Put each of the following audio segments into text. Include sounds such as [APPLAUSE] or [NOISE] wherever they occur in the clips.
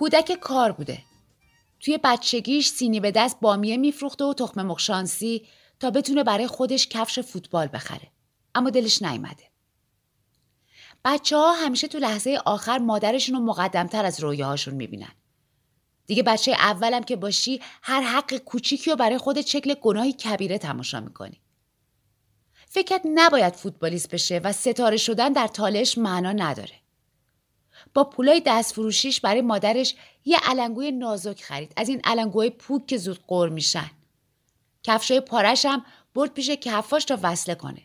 کودک کار بوده. توی بچگیش سینی به دست بامیه میفروخته و تخم مخشانسی تا بتونه برای خودش کفش فوتبال بخره. اما دلش نیومده. بچه ها همیشه تو لحظه آخر مادرشون رو مقدمتر از رویاهاشون می‌بینن. دیگه بچه اولم که باشی هر حق کوچیکی رو برای خودت شکل گناهی کبیره تماشا می‌کنی. فکرت نباید فوتبالیست بشه و ستاره شدن در تالش معنا نداره. با پولای دست فروشیش برای مادرش یه علنگوی نازک خرید. از این علنگوی پوک که زود قر میشن. کفشای پارش هم برد پیش کفاش تا وصله کنه.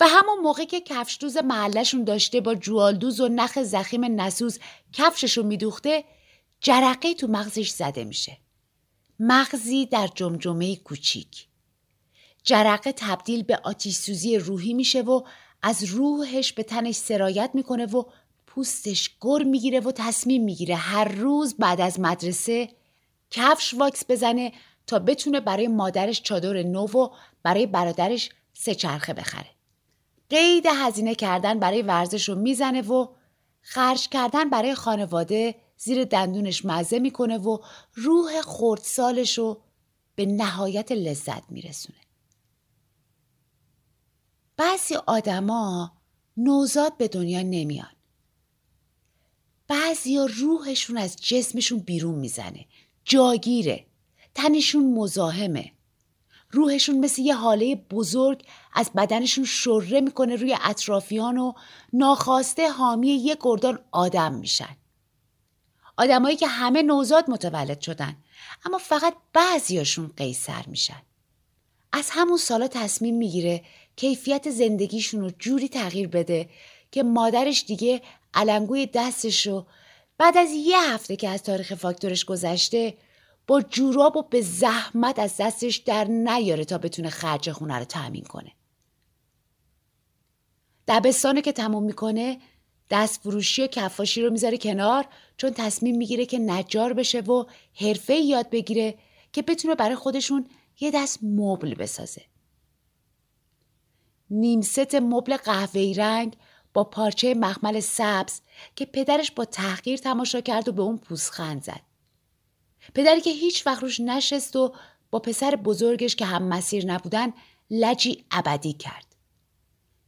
و همون موقع که کفش دوز محلشون داشته با جوالدوز و نخ زخیم نسوز کفششو میدوخته جرقه تو مغزش زده میشه. مغزی در جمجمه کوچیک. جرقه تبدیل به آتیش سوزی روحی میشه و از روحش به تنش سرایت می‌کنه و پوستش گر می‌گیره و تصمیم می‌گیره هر روز بعد از مدرسه کفش واکس بزنه تا بتونه برای مادرش چادر نو و برای برادرش سه چرخه بخره. قید هزینه کردن برای ورزش رو می‌زنه و خرج کردن برای خانواده زیر دندونش مزه می‌کنه و روح خردسالش رو به نهایت لذت میرسونه. بعضی آدما نوزاد به دنیا نمیان. بعضیا روحشون از جسمشون بیرون می‌زنه. جاگیره. تنشون مزاحمه. روحشون مثل یه حاله بزرگ از بدنشون شره می‌کنه روی اطرافیان و ناخواسته حامی یه گردان آدم میشن. آدمایی که همه نوزاد متولد شدن اما فقط بعضیاشون قیصر میشن. از همون سالا تصمیم می‌گیره کیفیت زندگیشون رو جوری تغییر بده که مادرش دیگه علنگوی دستش رو بعد از یه هفته که از تاریخ فاکتورش گذشته با جوراب و به زحمت از دستش در نیاره تا بتونه خرج خونه رو تأمین کنه. دبستانه که تموم می‌کنه دست فروشی و کفاشی رو می‌ذاره کنار چون تصمیم می‌گیره که نجار بشه و حرفه یاد بگیره که بتونه برای خودشون یه دست مبل بسازه. نیمست مبل قهوه‌ای رنگ با پارچه مخمل سبز که پدرش با تحقیر تماشا کرد و به اون پوزخند زد. پدری که هیچ وقت روش نشست و با پسر بزرگش که هم مسیر نبودن لجی ابدی کرد.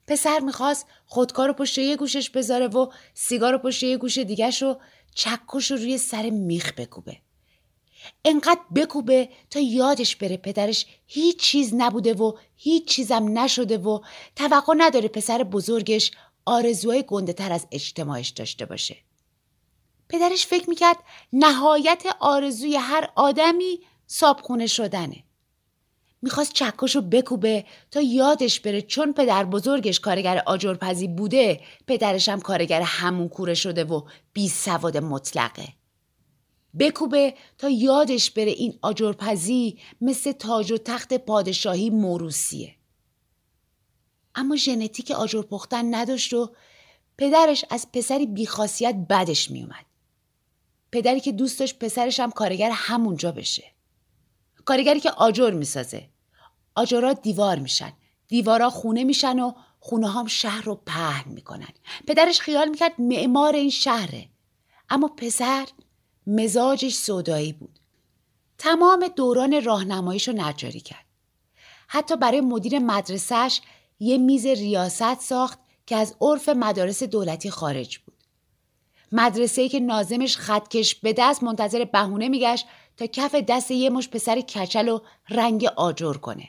پسر می‌خواست خودکار رو پشت یه گوشش بذاره و سیگار رو پشت یه گوش دیگش رو چکش رو روی سر میخ بکوبه. انقدر بکوبه تا یادش بره پدرش هیچ چیز نبوده و هیچ چیزم نشده و توقع نداره پسر بزرگش آرزوهای گنده تر از اجتماعش داشته باشه. پدرش فکر می‌کرد نهایت آرزوی هر آدمی صابخونه شدنه. می‌خواست چکاشو بکوبه تا یادش بره چون پدر بزرگش کارگر آجرپزی بوده پدرش هم کارگر همون کوره شده و بی سواد مطلقه. بکوبه تا یادش بره این آجرپزی مثل تاج و تخت پادشاهی موروسیه. اما ژنتیک آجر پختن نداشت و پدرش از پسری بیخاصیت بدش میومد. پدری که دوست داشت پسرش هم کارگر همونجا بشه. کارگری که آجر می‌سازه. آجرها دیوار میشن. دیوارا خونه میشن و خونه هم شهر رو پهن می‌کنن. پدرش خیال می‌کرد معمار این شهره. اما پسر مزاجش سودایی بود. تمام دوران راهنماییش رو نجاری کرد. حتی برای مدیر مدرسهش یه میز ریاست ساخت که از عرف مدارس دولتی خارج بود. مدرسه که نازمش خطکش به دست منتظر بهونه میگشت تا کف دست یه مش پسر کچل و رنگ آجر کنه.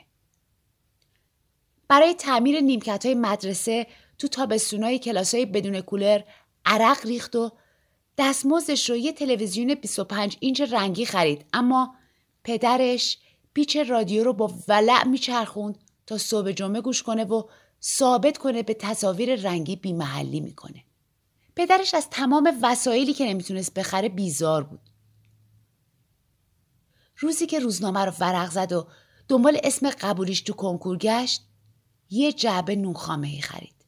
برای تعمیر نیمکت های مدرسه تو تابستونای کلاس های بدون کولر عرق ریخت و دستمزدش رو یه تلویزیون 25 اینچ رنگی خرید اما پدرش پیچ رادیو رو با ولع میچرخوند تا صبح جمعه گوش کنه و ثابت کنه به تصاویر رنگی بیمحلی می‌کنه. پدرش از تمام وسایلی که نمی‌تونست بخره بیزار بود. روزی که روزنامه رو ورق زد و دنبال اسم قبولیش تو کنکور گشت یه جعبه نونخامه ای خرید.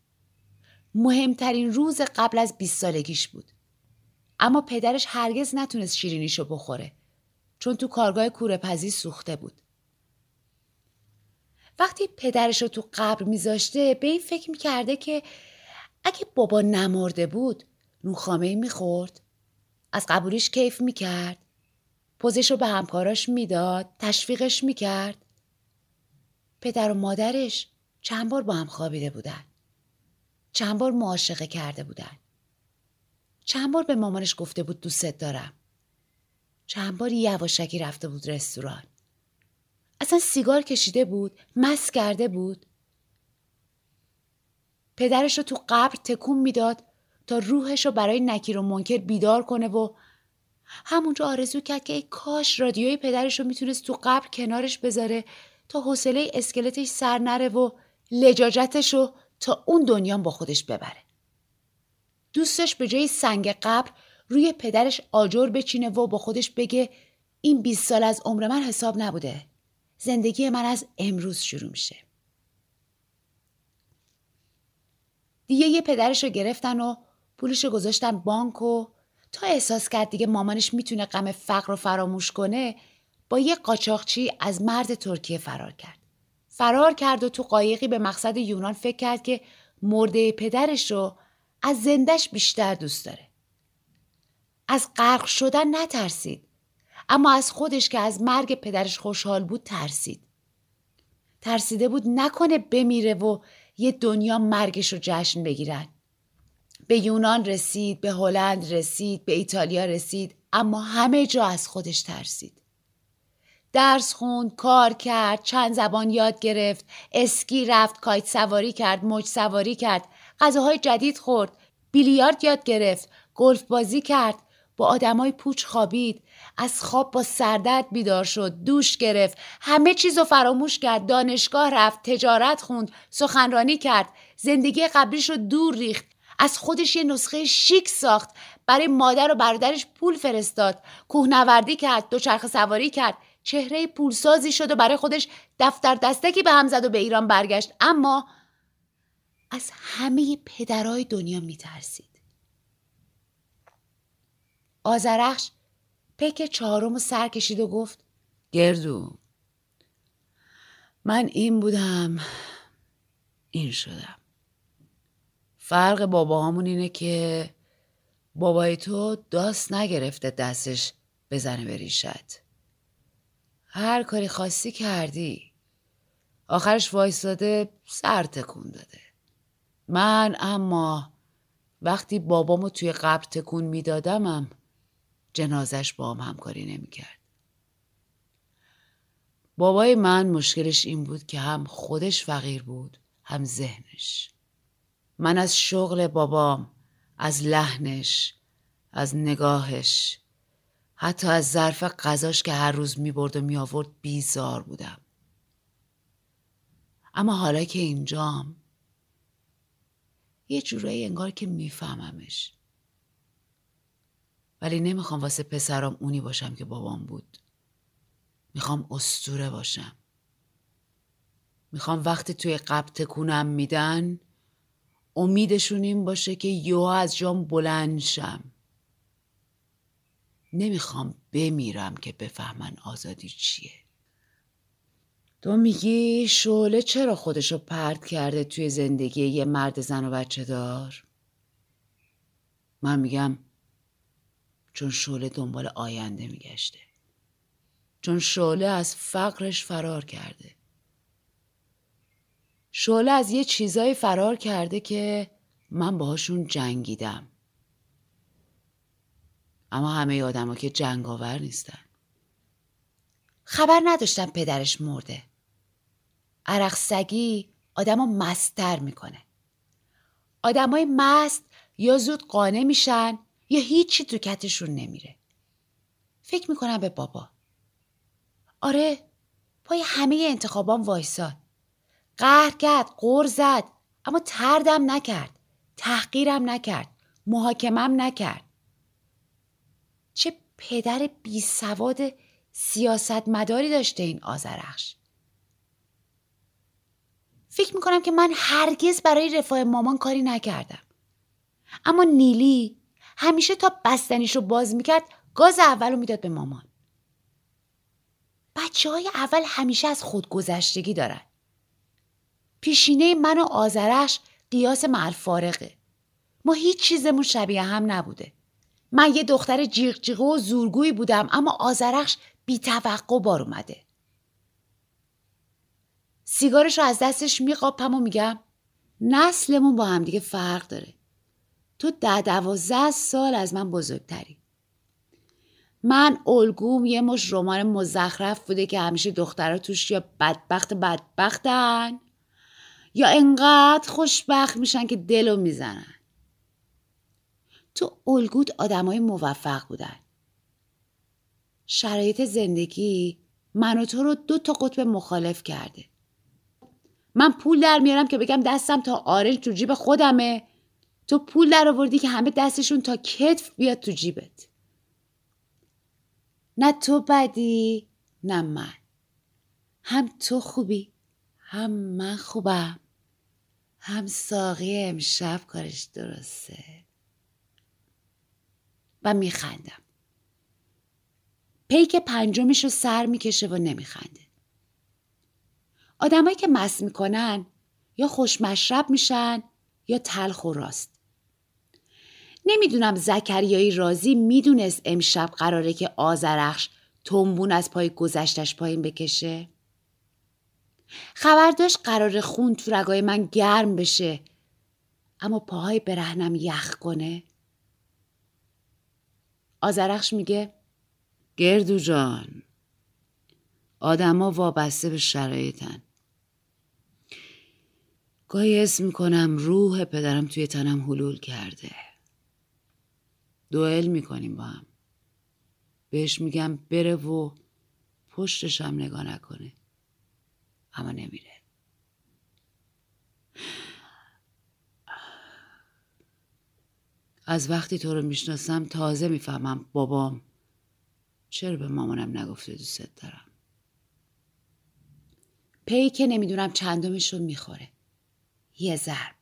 مهمترین روز قبل از 20 سالگیش بود. اما پدرش هرگز نتونست شیرینیشو بخوره چون تو کارگاه کورپزی سوخته بود. وقتی پدرش رو تو قبر میذاشته به این فکر می‌کرده که اگه بابا نمرده بود نونخامه ای می‌خورد. از قبولیش کیف می‌کرد. پوزش رو به همکاراش می‌داد تشویقش می‌کرد. پدر و مادرش چند بار با هم خوابیده بودن. چند بار معاشقه کرده بودن. چند بار به مامانش گفته بود دوستت دارم. چند بار یواشکی رفته بود رستوران. اصلا سیگار کشیده بود مس کرده بود پدرش رو تو قبر تکون می‌داد تا روحش رو برای نکیر و منکر بیدار کنه و همونجا آرزو کرد که ای کاش رادیوی پدرش رو می‌تونست تو قبر کنارش بذاره تا حوصله اسکلتش سر نره و لجاجتش رو تا اون دنیا با خودش ببره. دوستش به جای سنگ قبر روی پدرش آجر بچینه و با خودش بگه این 20 سال از عمر من حساب نبوده. زندگی من از امروز شروع میشه. دیگه یه پدرش رو گرفتن و پولش رو گذاشتن بانک و تا احساس کرد دیگه مامانش می‌تونه غم فقر رو فراموش کنه با یه قاچاقچی از مرد ترکیه فرار کرد. فرار کرد و تو قایقی به مقصد یونان فکر کرد که مرده پدرش رو از زندش بیشتر دوست داره. از غرق شدن نترسید. اما از خودش که از مرگ پدرش خوشحال بود ترسید. ترسیده بود نکنه بمیره و یه دنیا مرگش رو جشن بگیرن. به یونان رسید، به هلند رسید، به ایتالیا رسید اما همه جا از خودش ترسید. درس خوند، کار کرد، چند زبان یاد گرفت، اسکی رفت، کایت سواری کرد، موج سواری کرد، غذاهای جدید خورد، بیلیارد یاد گرفت، گلف بازی کرد، با آدمای پوچ خوابید، از خواب با سردرد بیدار شد، دوش گرفت، همه چیز رو فراموش کرد، دانشگاه رفت، تجارت خوند، سخنرانی کرد، زندگی قبلیش رو دور ریخت، از خودش یه نسخه شیک ساخت برای مادر و برادرش پول فرستاد کوهنوردی کرد دوچرخه سواری کرد چهره پولسازی شد و برای خودش دفتر دستکی به هم زد و به ایران برگشت. اما از همه پدرای دنیا میترسید. آزرخش پک چهارم سر کشید و گفت گردو. من این بودم این شدم. فرق باباهامون اینه که بابای تو داست نگرفته دستش بزنه به ریشت. هر کاری خاصی کردی. آخرش وایستاده سر تکون داده. من اما وقتی بابامو توی قبر تکون میدادمم جنازش با هم همکاری نمی‌کرد. بابای من مشکلش این بود که هم خودش فقیر بود هم ذهنش. من از شغل بابام از لحنش از نگاهش حتی از ظرف غذاش که هر روز می برد و می آورد بیزار بودم. اما حالا که اینجام یه جورایی انگار که میفهممش. ولی نمی‌خوام واسه پسرام اونی باشم که بابام بود. می‌خوام استوره باشم. می‌خوام وقتی توی قبل تکونم میدن امیدشون این باشه که یو از جام بلند شم. نمی‌خوام بمیرم که بفهمن آزادی چیه. تو میگی شعله چرا خودشو پرد کرده توی زندگی یه مرد زن و بچه دار؟ من میگم چون شعله دنبال آینده میگشته. چون شعله از فقرش فرار کرده. شعله از یه چیزایی فرار کرده که من باهاشون جنگیدم. اما همه آدما که جنگاور نیستن. خبر نداشتم پدرش مرده. عرق سگی آدمو مستر می‌کنه. آدمای مست یا زود قانه میشن یا هیچی تو کتشون نمیره. فکر می‌کنم به بابا. آره پای همه انتخابام وایساد قهر کرد قر زد اما تردم نکرد تحقیرم نکرد محاکمم نکرد. چه پدر بی سواد سیاست مداری داشته این آزرخش فکر می‌کنم که من هرگز برای رفاه مامان کاری نکردم. اما نیلی همیشه تا بستنیش رو باز می‌کرد گاز اول رو می‌داد به مامان. بچه های اول همیشه از خودگذشتگی دارن. پیشینه من و آزرش قیاس مع فارقه ما هیچ چیزمون شبیه هم نبوده. من یه دختر جیغ و زورگویی بودم اما آزرخش بی توقع بار اومده. سیگارش رو از دستش میقاپم و میگم نسلمون با همدیگه فرق داره. تو ده دوازده سال از من بزرگتری. من الگوم یه مش رمان مزخرف بوده که همیشه دخترها توش یا بدبخت بدبختن یا انقدر خوشبخت میشن که دلو می‌زنن. تو الگوت آدمای موفق بودن. شرایط زندگی من و تو رو دو تا قطب مخالف کرده. من پول در میارم که بگم دستم تا آرنج تو جیب خودمه. تو پول در آوردی که همه دستشون تا کتف بیاد تو جیبت. نه تو بدی نه من. هم تو خوبی هم من خوبم. هم ساقی امشب کارش درسته. و میخندم. پیک پنجمش رو سر می‌کشه و نمیخنده. آدمایی که مس می‌کنن یا خوشمشرب میشن یا تلخ و راست. نمی‌دونم زکریایی رازی می‌دونست امشب قراره که آزرخش تنبون از پای گذشتش پایین بکشه؟ خبر داشت قرار خون تو رگای من گرم بشه اما پاهای برهنم یخ کنه. آزرخش میگه گردو جان آدما وابسته به شرایطن. گاهی اسم می‌کنم روح پدرم توی تنم حلول کرده. دوئل می‌کنیم با هم. بهش میگم بره و پشتش هم نگاه نکنه. اما نمیره. از وقتی تو رو می‌شناسم تازه می‌فهمم بابام چرا به مامانم نگفته دوست دارم. پی که نمی‌دونم چندمش رو می‌خوره. یه ضرب.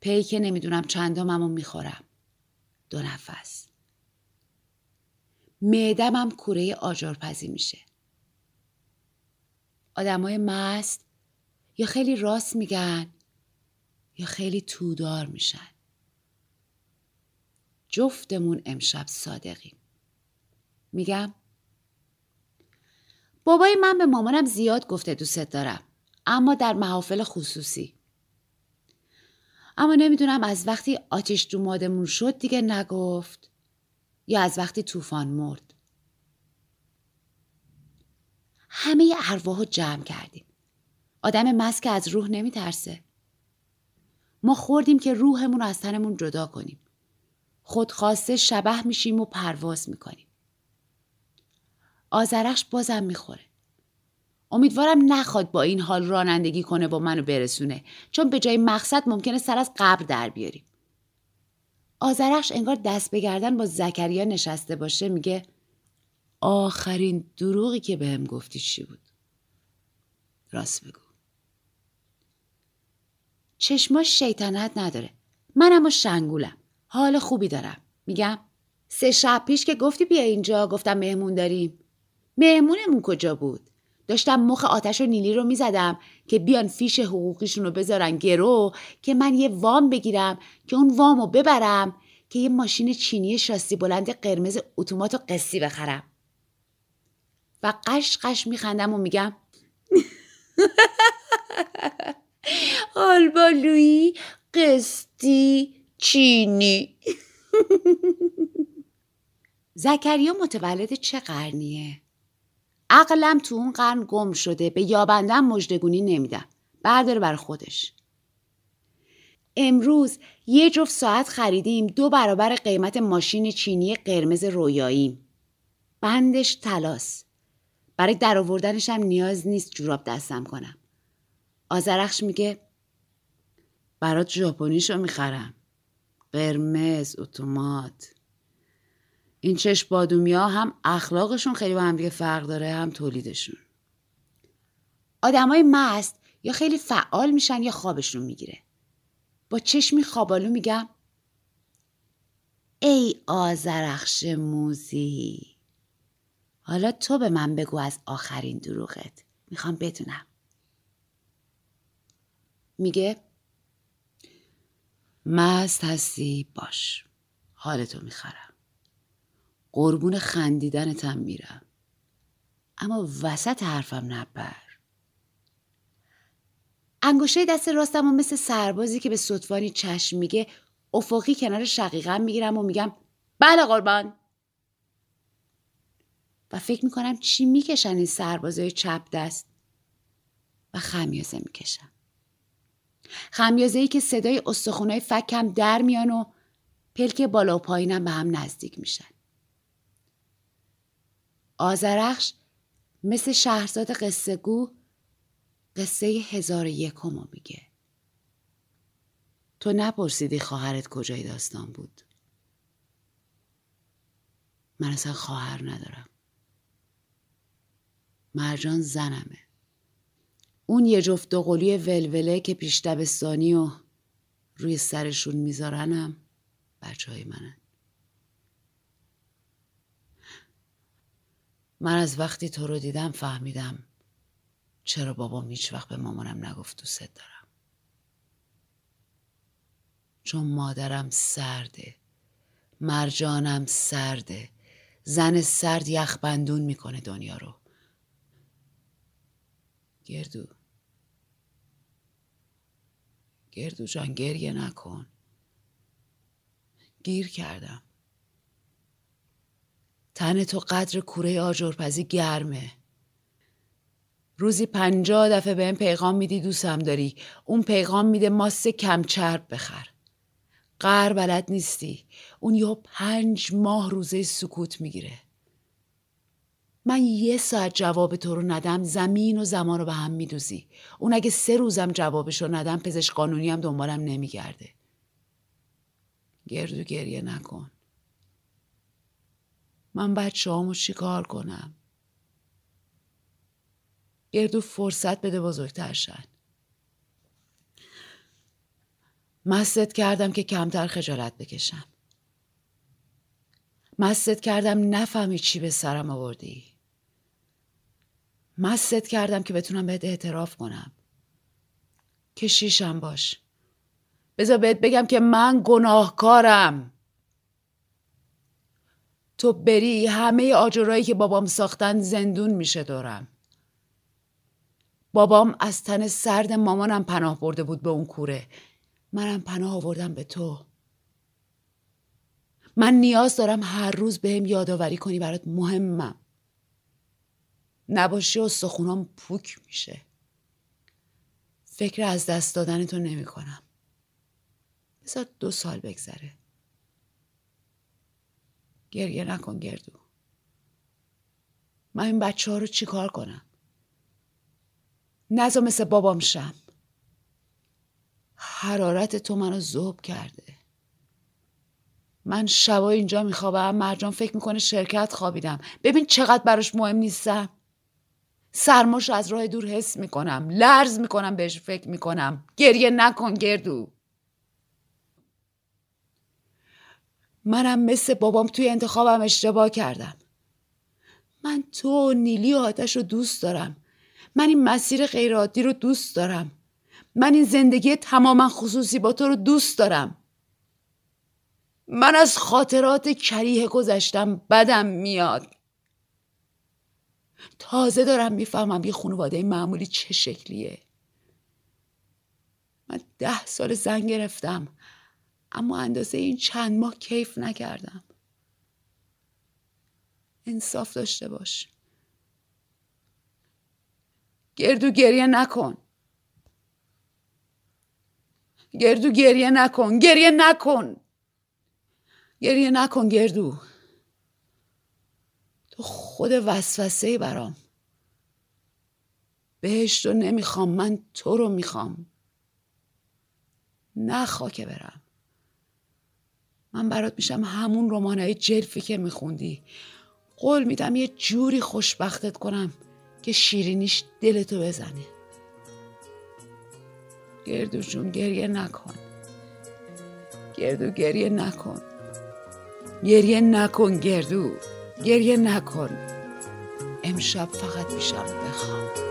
پی که نمی‌دونم چندمم رو می‌خورم. دو نفس. معدمم کوره آجارپزی میشه. آدمای مست یا خیلی راست میگن یا خیلی تودار میشن. جفتمون امشب صادقیم. میگم؟ بابای من به مامانم زیاد گفته دوستت دارم اما در محافل خصوصی. اما نمی‌دونم از وقتی آتیش مادمون شد دیگه نگفت یا از وقتی طوفان مرد. همه ارواح جمع کردیم. آدم مسک از روح نمیترسه. ما خوردیم که روحمون رو از تنمون جدا کنیم. خودخواسته شبه میشیم و پرواز می‌کنیم. آزرخش بازم می‌خوره. امیدوارم نخواد با این حال رانندگی کنه و منو برسونه. چون به جای مقصد ممکنه سر از قبر در بیاریم. آزرخش انگار دست بگردن با زکریا نشسته باشه میگه آخرین دروغی که بهم به گفتی چی بود؟ راست بگو. چشماش شیطنت نداره. من اما شنگولم. حال خوبی دارم. میگم سه شب پیش که گفتی بیا اینجا گفتم مهمون داریم. مهمونمون کجا بود؟ داشتم مخ آتش و نیلی رو می‌زدم که بیان فیش حقوقیشون رو بذارن گرو که من یه وام بگیرم که اون وام رو ببرم که یه ماشین چینی شاسی بلند قرمز اتومات و قصی بخرم و قش قش میخندم و میگم [LAUGHS] آلبالویی قسطی چینی [LAUGHS] زکریا متولد چه قرنیه؟ عقلم تو اون قرن گم شده به یابندم مجدگونی نمیدم. برداره بر خودش. امروز یه جفت ساعت خریدیم دو برابر قیمت ماشین چینی قرمز رویاییم بندش تلاس. برای درآوردنش هم نیاز نیست جوراب دستم کنم. آزرخش میگه برات ژاپنیشو می‌خرم. قرمز اتومات. این چشم بادومیا هم اخلاقشون خیلی با هم دیگه فرق داره هم تولیدشون. آدمای مست یا خیلی فعال میشن یا خوابشون می‌گیره. با چشمی خوابالو میگم ای آزرخش موزی حالا تو به من بگو از آخرین دروغت. می‌خوام بدونم. میگه مست هستی باش. حالتو می‌خرم. قربون خندیدنتم میرم. اما وسط حرفم نبر. انگوشه دست راستم و مثل سربازی که به صدفانی چشم میگه افقی کنار شقیقم می‌گیرم و میگم بله قربان. و فکر می‌کنم چی می‌کشن این سربازای چپ دست؟ و خمیازه می‌کشم. خمیازه ای که صدای استخونای فکم در میان و پلک بالا و پایینم به هم نزدیک میشن. آزرخش مثل شهرزاد قصه گو قصه هزار یکمو میگه. تو نپرسیدی خواهرت کجای داستان بود؟ من اصلا خواهر ندارم. مرجان زنمه. اون یه جفت دوقلی ولوله که پیش دبستانی و روی سرشون میذارنم بچه های منن. من از وقتی تو رو دیدم فهمیدم چرا بابام هیچ وقت به مامانم نگفت دوست دارم. چون مادرم سرده مرجانم سرده زن سرد یخبندون می‌کنه دنیا رو. گردو. گردو جان گریه نکن. گیر کردم. تن تو قدر کوره آجرپزی گرمه. روزی پنجاه دفعه به این پیغام میدی دوستم داری. اون پیغام میده ماست کمچرب بخر. قر بلد نیستی. اون یا پنج ماه روزه سکوت می‌گیره. من یه ساعت جواب تو رو ندم زمین و زمان رو به هم میدوزی. اون اگه سه روزم جوابش رو ندم پزشک قانونی هم دنبالم نمیگرده. گردو گریه نکن. من بچه هامو چیکار کنم؟ گردو فرصت بده بزرگتر شن مست کردم که کمتر خجالت بکشم. مست کردم نفهمی چی به سرم آوردی. مست کردم که بتونم بهت اعتراف کنم. که شیشم باش. بذار بهت بگم که من گناهکارم. تو بری همه آجرایی که بابام ساختن زندون میشه دارم بابام از تن سرد مامانم پناه برده بود به اون کوره. منم پناه آوردم به تو. من نیاز دارم هر روز بهم یادآوری کنی برات مهمم. نباشی و سخونام پوک میشه. فکر از دست دادن تو نمی کنم بذار دو سال بگذره. گریه نکن گردو. من این بچه ها رو چیکار کنم؟ نزا مثل بابام شم. حرارت تو منو زوب کرده. من شبا اینجا میخوابم مرجان فکر می‌کنه شرکت خوابیدم. ببین چقدر براش مهم نیستم. سرماش از راه دور حس می‌کنم لرز می‌کنم بهش فکر می‌کنم. گریه نکن گردو. منم مثل بابام توی انتخابم اشتباه کردم. من تو نیلی و آتش رو دوست دارم. من این مسیر غیرعادی رو دوست دارم. من این زندگی تماما خصوصی با تو رو دوست دارم. من از خاطرات کریه گذشتم بدم میاد. تازه دارم می‌فهمم یه خانواده معمولی چه شکلیه. من ده سال زن گرفتم. اما اندازه این چند ماه کیف نکردم. انصاف داشته باش. گردو گریه نکن. گردو گریه نکن. گریه نکن. گریه نکن گردو. تو خود وسوسه برام. بهشت رو نمی‌خوام من تو رو می‌خوام. نه خاکه برم. من برات میشم همون رمانای جلفی که میخوندی. قول میدم یه جوری خوشبختت کنم که شیرینیش دلتو بزنه. گردو جون گریه نکن. گردو گریه نکن. گریه نکن گردو. گریه نکن. امشب فقط میشم بخوام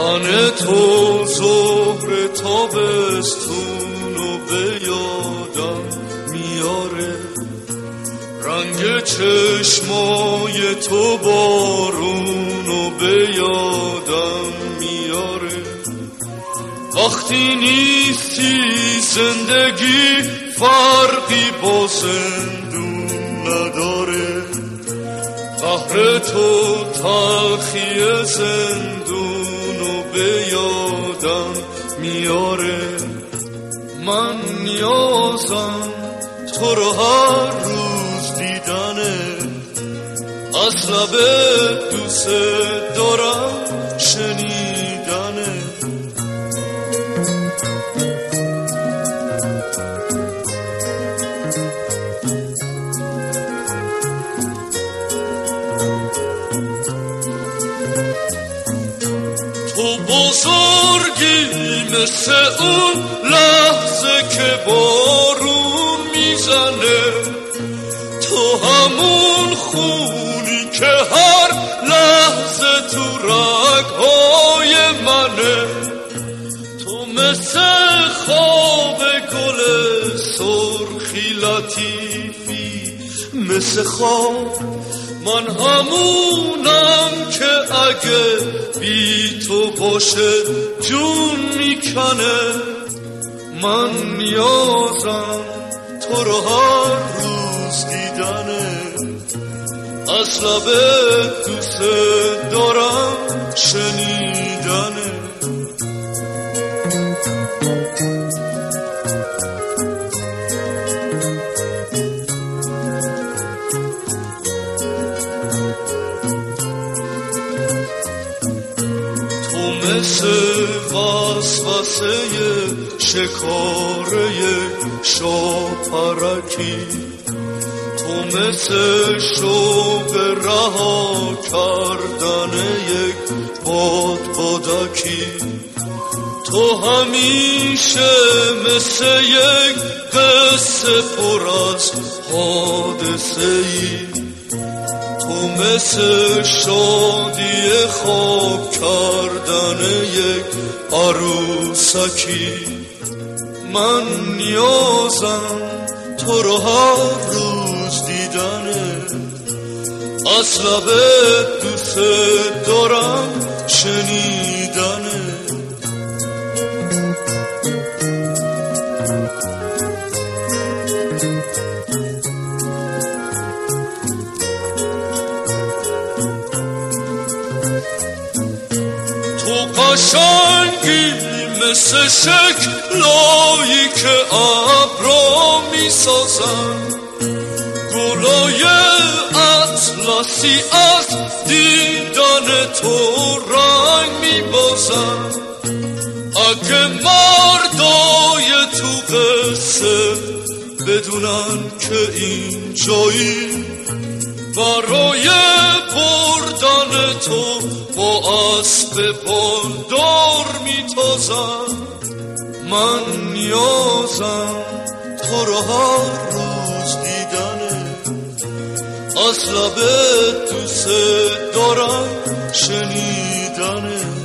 تن تو زهر تابستون و به یادم میاره. رنگ چشمای تو بارون و به یادم میاره. وقتی نیستی زندگی فرقی با زندون نداره. قهر تو تلخی زندون و به یادم میاره. من نیازم تو رو هر روز دیدنه. از لبه دوست دارم. مثل اون لحظه که بارون می‌زنه. تو همون خونی که هر لحظه تو رگهای منه. تو مثل خواب گل سرخی لطیفی مثل خواب من همونم که اگه بی تو باشه جون می‌کنه. من نیازم تو رو هر روز دیدنه از لبه دوست دارم شنیدنه وسوسه شکاره شاپرکی. تو مثل شوق رها کردن یک باد بادکی تو همیشه مثل یک قصه پر از حادثه ای تو مثل شادی خواب کردن یک عروسکی من نیازم تو رو هر روز دیدنه از لبه دوست دارم شنیدنه تو قشنگی مثل شکلایی که ابرا می‌سازن گلای اطلسی از دیدن تو رنگ میبازن اگه مردای تو قصه بدونن که این جایی برای بردن تو با اسب باندار میتازم. من نیازم تو رو هر روز دیدنه از لبه دوست دارم شنیدنه